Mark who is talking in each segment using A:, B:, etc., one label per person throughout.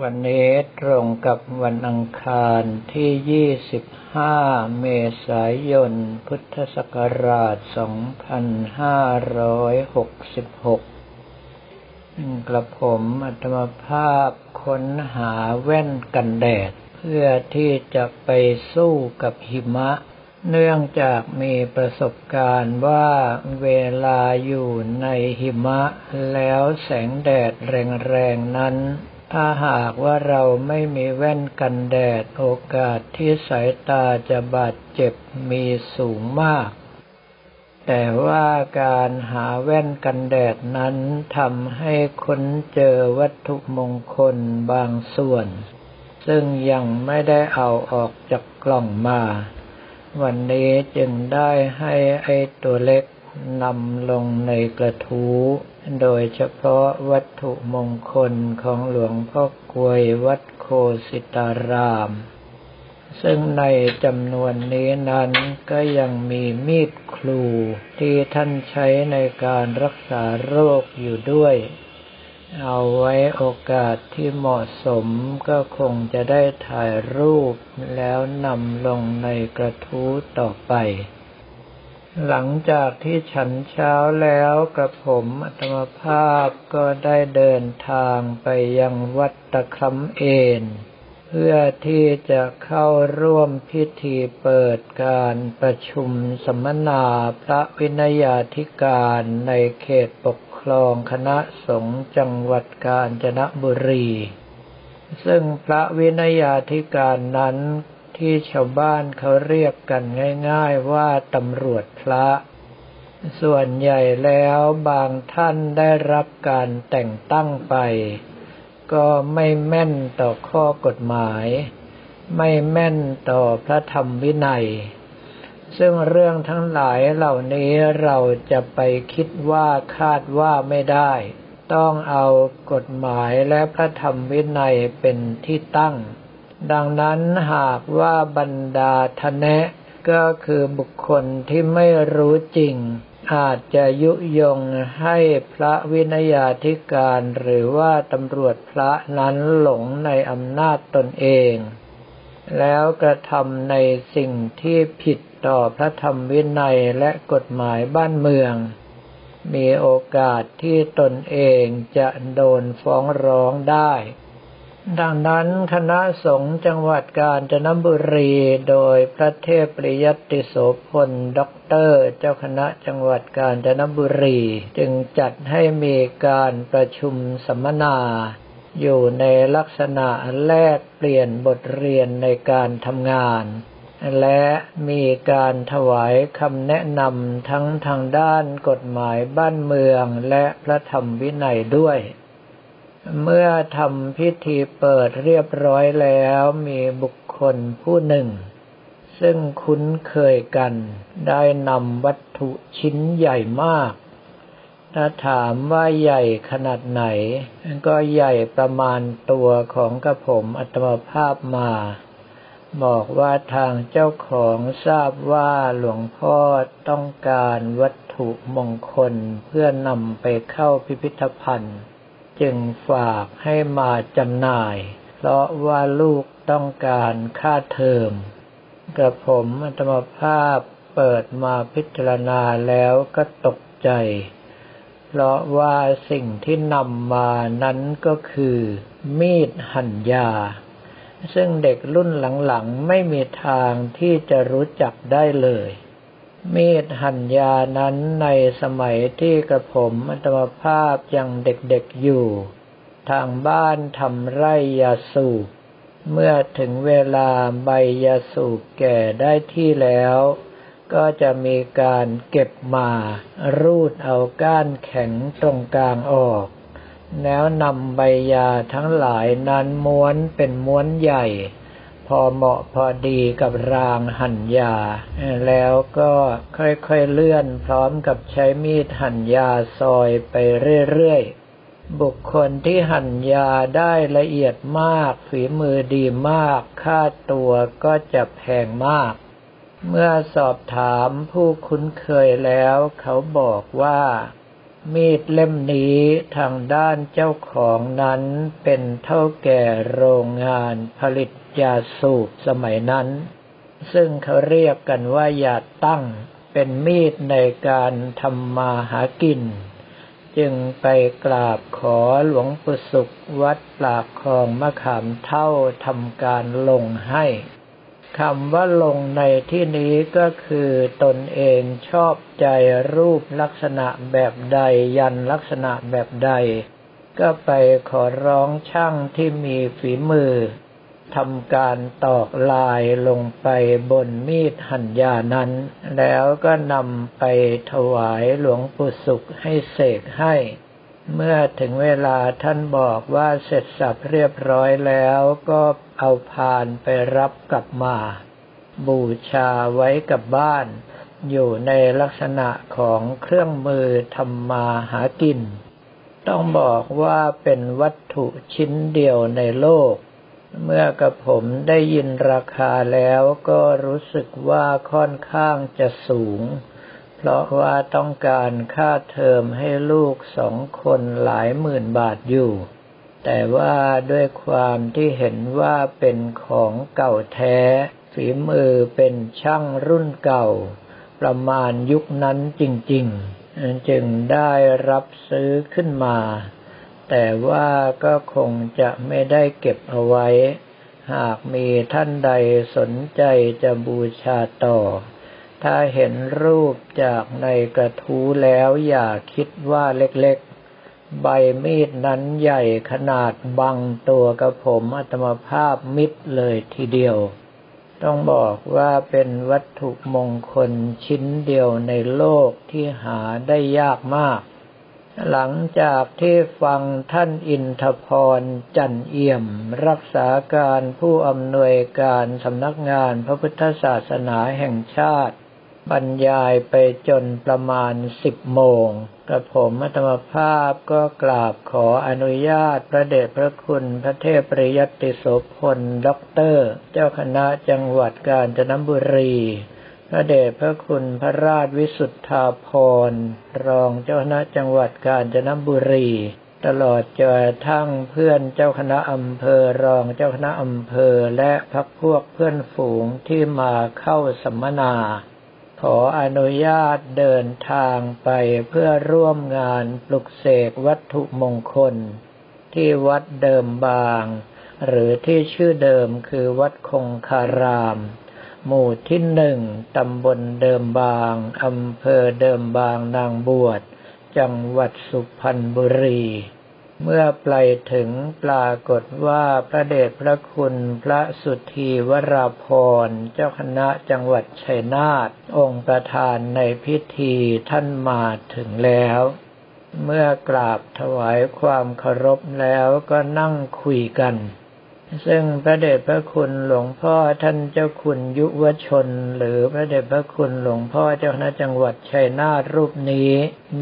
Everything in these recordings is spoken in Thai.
A: วันนี้ตรงกับวันอังคารที่ 25 เมษายน พุทธศักราช 2566 กระผมอัตมภาพค้นหาแว่นกันแดด เพื่อที่จะไปสู้กับหิมะ เนื่องจากมีประสบการณ์ว่าเวลาอยู่ในหิมะแล้วแสงแดดแรงๆนั้น ถ้าหากว่าเราไม่มีแว่นกันแดดโอกาสที่สายตาจะบาดเจ็บมีสูงมาก แต่ว่าการหาแว่นกันแดดนั้นทำให้ค้นเจอวัตถุมงคลบางส่วน ซึ่งยังไม่ได้เอาออกจากกล่องมา วันนี้จึงได้ให้ไอ้ตัวเล็ก นำลงในกระทู้ โดยเฉพาะวัตถุมงคลของหลวงพ่อกวยวัดโคสิตาราม ซึ่งในจำนวนนี้นั้นก็ยังมีมีดครูที่ท่านใช้ในการรักษาโรคอยู่ด้วย เอาไว้โอกาสที่เหมาะสมก็คงจะได้ถ่ายรูปแล้วนำลงในกระทู้ต่อไป หลังจากที่ฉันเช้าแล้วกระผมอัตมภาพก็ได้เดินทางไปยังวัดตะคำเอนเพื่อที่จะเข้าร่วมพิธีเปิดการประชุมสัมนาพระวินัยาธิการในเขตปกครองคณะสงฆ์จังหวัดกาญจนบุรี ซึ่งพระวินัยาธิการนั้น ที่ชาวบ้านเขาเรียกกันง่ายๆว่าตำรวจพระ ส่วนใหญ่แล้วบางท่านได้รับการแต่งตั้งไป ก็ไม่แม่นต่อข้อกฎหมาย ไม่แม่นต่อพระธรรมวินัย ซึ่งเรื่องทั้งหลายเหล่านี้เราจะไปคิดว่าคาดว่าไม่ได้ ต้องเอากฎหมายและพระธรรมวินัยเป็นที่ตั้ง ดังนั้นหากว่าบรรดาทนะ ก็คือบุคคลที่ไม่รู้จริง อาจจะยุยงให้พระวินยาธิการหรือว่าตำรวจพระนั้นหลงในอำนาจตนเอง แล้วกระทำในสิ่งที่ผิดต่อพระธรรมวินัยและกฎหมายบ้านเมือง มีโอกาสที่ตนเองจะโดนฟ้องร้องได้ ดังนั้นคณะสงฆ์จังหวัดกาญจนบุรีโดยพระเทพปริยัติโสพลด็อกเตอร์ เจ้าคณะจังหวัดกาญจนบุรี จึงจัดให้มีการประชุมสัมมนา อยู่ในลักษณะแลกเปลี่ยนบทเรียนในการทำงาน และมีการถวายคำแนะนำทั้งทางด้านกฎหมายบ้านเมืองและพระธรรมวินัยด้วย เมื่อทำพิธีเปิดเรียบร้อยแล้วมีบุคคลผู้หนึ่ง ซึ่งคุ้นเคยกัน ได้นำวัตถุชิ้นใหญ่มาก ถ้าถามว่าใหญ่ขนาดไหน ก็ใหญ่ประมาณตัวของกระผมอัตมภาพมา บอกว่าทางเจ้าของทราบว่าหลวงพ่อต้องการวัตถุมงคลเพื่อนำไปเข้าพิพิธภัณฑ์ จึงฝากให้มาจำหน่าย เพราะว่าลูกต้องการค่าเทอมกระผมอัตมภาพเปิดมาพิจารณาแล้วก็ตกใจ เพราะว่าสิ่งที่นำมานั้นก็คือ มีดหั่นยา ซึ่งเด็กรุ่นหลังๆ ไม่มีทางที่จะรู้จักได้เลย มีดหั่นยานั้นในสมัยที่กระผมอัตมภาพยังเด็กๆอยู่ ทางบ้านทำไร่ยาสูบ เมื่อถึงเวลาใบยาสูบแก่ได้ที่แล้ว ก็จะมีการเก็บมารูดเอาก้านแข็งตรงกลางออก แล้วนำใบยาทั้งหลายนั้นม้วนเป็นม้วนใหญ่ อเหมาะพอดีกับรางหั่นยา แล้วก็ค่อยๆเลื่อนพร้อมกับใช้มีดหั่นยาซอยไปเรื่อยๆ บุคคลที่หั่นยาได้ละเอียดมาก ฝีมือดีมาก ค่าตัวก็จะแพงมาก เมื่อสอบถามผู้คุ้นเคยแล้ว เขาบอกว่า มีดเล่มนี้ทางด้านเจ้าของนั้นเป็นเท่าแก่โรงงานผลิตยาสูบสมัยนั้น ซึ่งเขาเรียกกันว่ายาตั้งเป็นมีดในการทำมาหากิน จึงไปกราบขอหลวงปู่สุขวัดปากคลองมะขามเท่าทำการลงให้ คำว่าลงในที่นี้ก็คือตนเองชอบใจรูปลักษณะแบบใดยันลักษณะแบบใด ก็ไปขอร้องช่างที่มีฝีมือทำการตอกลายลงไปบนมีดหั่นยานั้น แล้วก็นำไปถวายหลวงปู่สุขให้เสกให้ เมื่อถึงเวลาท่านบอกว่าเสร็จสับเรียบร้อยแล้วก็เอาพานไปรับกลับมา บูชาไว้กับบ้าน อยู่ในลักษณะของเครื่องมือทำมาหากิน ต้องบอกว่าเป็นวัตถุชิ้นเดียวในโลก เมื่อกระผมได้ยินราคาแล้วก็รู้สึกว่าค่อนข้างจะสูง เพราะว่าต้องการค่าเทอมให้ลูกสองคนหลายหมื่นบาทอยู่ แต่ว่าด้วยความที่เห็นว่าเป็นของเก่าแท้ ฝีมือเป็นช่างรุ่นเก่า ประมาณยุคนั้นจริง ๆ จึงได้รับซื้อขึ้นมา แต่ว่าก็คงจะไม่ได้เก็บเอาไว้ หากมีท่านใดสนใจจะบูชาต่อ ถ้าเห็นรูปจากในกระทู้แล้วอย่าคิดว่าเล็กๆ ใบมีดนั้นใหญ่ขนาดบังตัวกระผมอัตมภาพมิดเลยทีเดียว ต้องบอกว่าเป็นวัตถุมงคลชิ้นเดียวในโลกที่หาได้ยากมาก หลังจากที่ฟังท่านอินทพรจันเอี่ยม รักษาการผู้อำนวยการสำนักงานพระพุทธศาสนาแห่งชาติ บรรยายไปจนประมาณสิบโมงกระผมอัตมภาพก็กราบขออนุญาตพระเดชพระคุณพระเทพปริยติโสพลด็อกเตอร์ เจ้าคณะจังหวัดกาญจนบุรี พระเดชพระคุณพระราชวิสุทธาพร รองเจ้าคณะจังหวัดกาญจนบุรี ตลอดจนทั้งเพื่อนเจ้าคณะอำเภอรองเจ้าคณะอำเภอและพักพวกเพื่อนฝูงที่มาเข้าสัมมนา ขออนุญาตเดินทางไปเพื่อร่วมงานปลุกเสกวัตถุมงคล ที่วัดเดิมบาง หรือที่ชื่อเดิมคือวัดคงคาราม หมู่ที่หนึ่งตำบลเดิมบางอำเภอเดิมบางนางบวช จังหวัดสุพรรณบุรี เมื่อไปถึงปรากฏว่าพระเดชพระคุณพระสุธีวราพร เจ้าคณะจังหวัดชัยนาทองค์ประธานในพิธีท่านมาถึงแล้ว เมื่อกราบถวายความเคารพแล้วก็นั่งคุยกัน ซึ่งพระเดชพระคุณหลวงพ่อท่านเจ้าคุณยุวชน หรือพระเดชพระคุณหลวงพ่อเจ้าคณะจังหวัดชัยนาทรูปนี้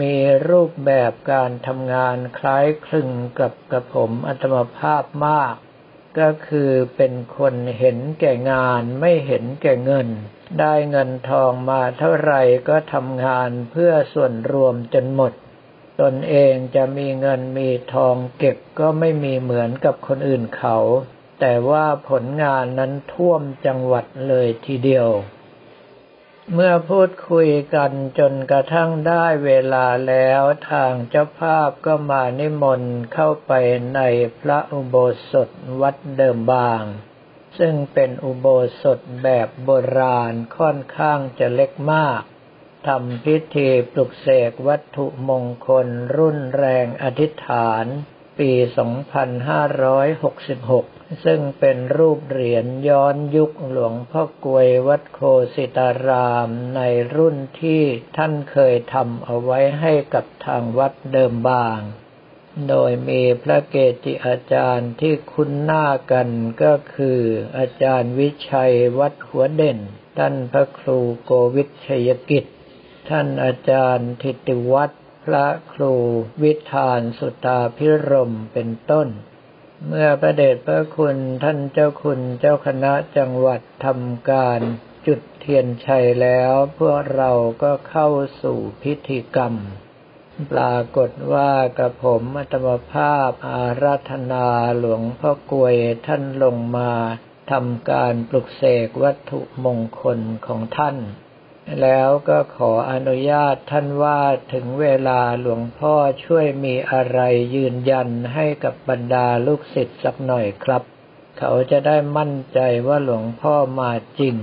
A: มีรูปแบบการทำงานคล้ายคลึงกับกระผมอัตมภาพมาก ก็คือเป็นคนเห็นแก่งานไม่เห็นแก่เงิน ได้เงินทองมาเท่าไรก็ทำงานเพื่อส่วนรวมจนหมดตนเองจะมีเงินมีทองเก็บก็ไม่มีเหมือนกับคนอื่นเขา แต่ว่าผลงานนั้นท่วมจังหวัดเลยทีเดียว เมื่อพูดคุยกันจนกระทั่งได้เวลาแล้วทางเจ้าภาพก็มานิมนต์เข้าไปในพระอุโบสถวัดเดิมบาง ซึ่งเป็นอุโบสถแบบโบราณค่อนข้างจะเล็กมากทำพิธีปลุกเสกวัตถุมงคลรุ่นแรงอธิษฐาน ปี 2566 ซึ่งเป็นรูปเหรียญย้อนยุคหลวงพ่อกวยวัดโคสิตารามในรุ่นที่ท่านเคยทำเอาไว้ให้กับทางวัดเดิมบาง โดยมีพระเกจิอาจารย์ที่คุ้นหน้ากันก็คือ อาจารย์วิชัยวัดหัวเด่น ท่านพระครูโกวิทชยกิจ ท่านอาจารย์ทิติวัฒพระครูวิธานสุตาพิรมเป็นต้น เมื่อประเดชพระคุณท่านเจ้าคุณเจ้าคณะจังหวัดทำการจุดเทียนชัยแล้ว พวกเราก็เข้าสู่พิธีกรรม ปรากฏว่ากระผมอัตมภาพอาราธนาหลวงพ่อกวยท่านลงมาทำการปลุกเสกวัตถุมงคลของท่าน แล้วก็ขออนุญาตท่านว่าถึงเวลาหลวงพ่อช่วยมีอะไรยืนยันให้กับบรรดาลูกศิษย์สักหน่อยครับ เขาจะได้มั่นใจว่าหลวงพ่อมาจริง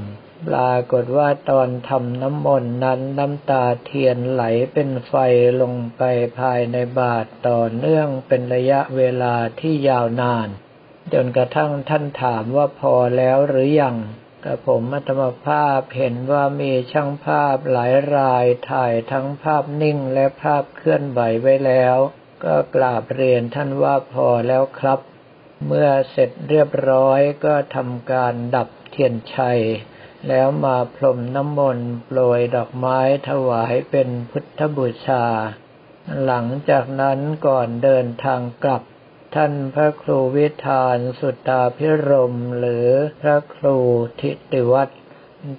A: ปรากฏว่าตอนทำน้ำมนต์นั้นน้ำตาเทียนไหลเป็นไฟลงไปภายในบาทต่อเนื่องเป็นระยะเวลาที่ยาวนาน จนกระทั่งท่านถามว่าพอแล้วหรือยัง ผมมัตมภาพเห็นว่ามีช่างภาพหลายรายถ่ายทั้งภาพนิ่งและภาพเคลื่อนไหวไว้แล้ว ก็กราบเรียนท่านว่าพอแล้วครับ เมื่อเสร็จเรียบร้อยก็ทำการดับเทียนชัย แล้วมาพรมน้ำมนต์โปรยดอกไม้ถวายเป็นพุทธบูชา หลังจากนั้นก่อนเดินทางกลับ ท่านพระครูวิธานสุตตาพิรมหรือพระครูทิติวัตร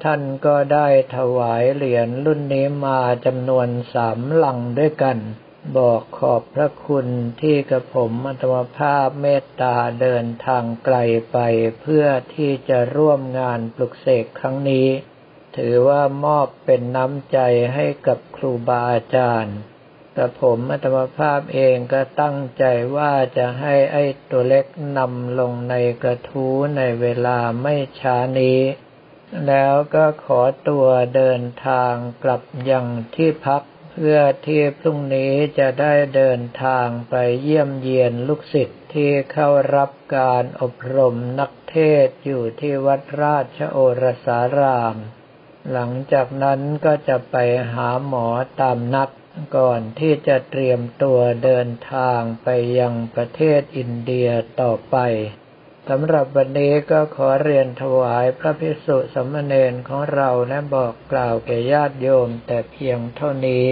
A: ท่านก็ได้ถวายเหรียญรุ่นนี้มาจำนวนสามลังด้วยกัน บอกขอบพระคุณที่กระผมอัตมภาพเมตตาเดินทางไกลไปเพื่อที่จะร่วมงานปลุกเสกครั้งนี้ ถือว่ามอบเป็นน้ำใจให้กับครูบาอาจารย์ กระผมอัตมภาพเองก็ตั้งใจว่าจะให้ไอ้ตัวเล็กนำลงในกระทู้ในเวลาไม่ช้านี้ แล้วก็ขอตัวเดินทางกลับยังที่พัก เพื่อที่พรุ่งนี้จะได้เดินทางไปเยี่ยมเยียนลูกศิษย์ที่เข้ารับการอบรมนักเทศอยู่ที่วัดราชโอรสาราม หลังจากนั้นก็จะไปหาหมอตามนัด ก่อนที่จะเตรียมตัวเดินทางไปยังประเทศอินเดียต่อไปสำหรับวันนี้ก็ขอเรียนถวายพระพิสุสมณเณรของเราและบอกกล่าวแก่ญาติโยมแต่เพียงเท่านี้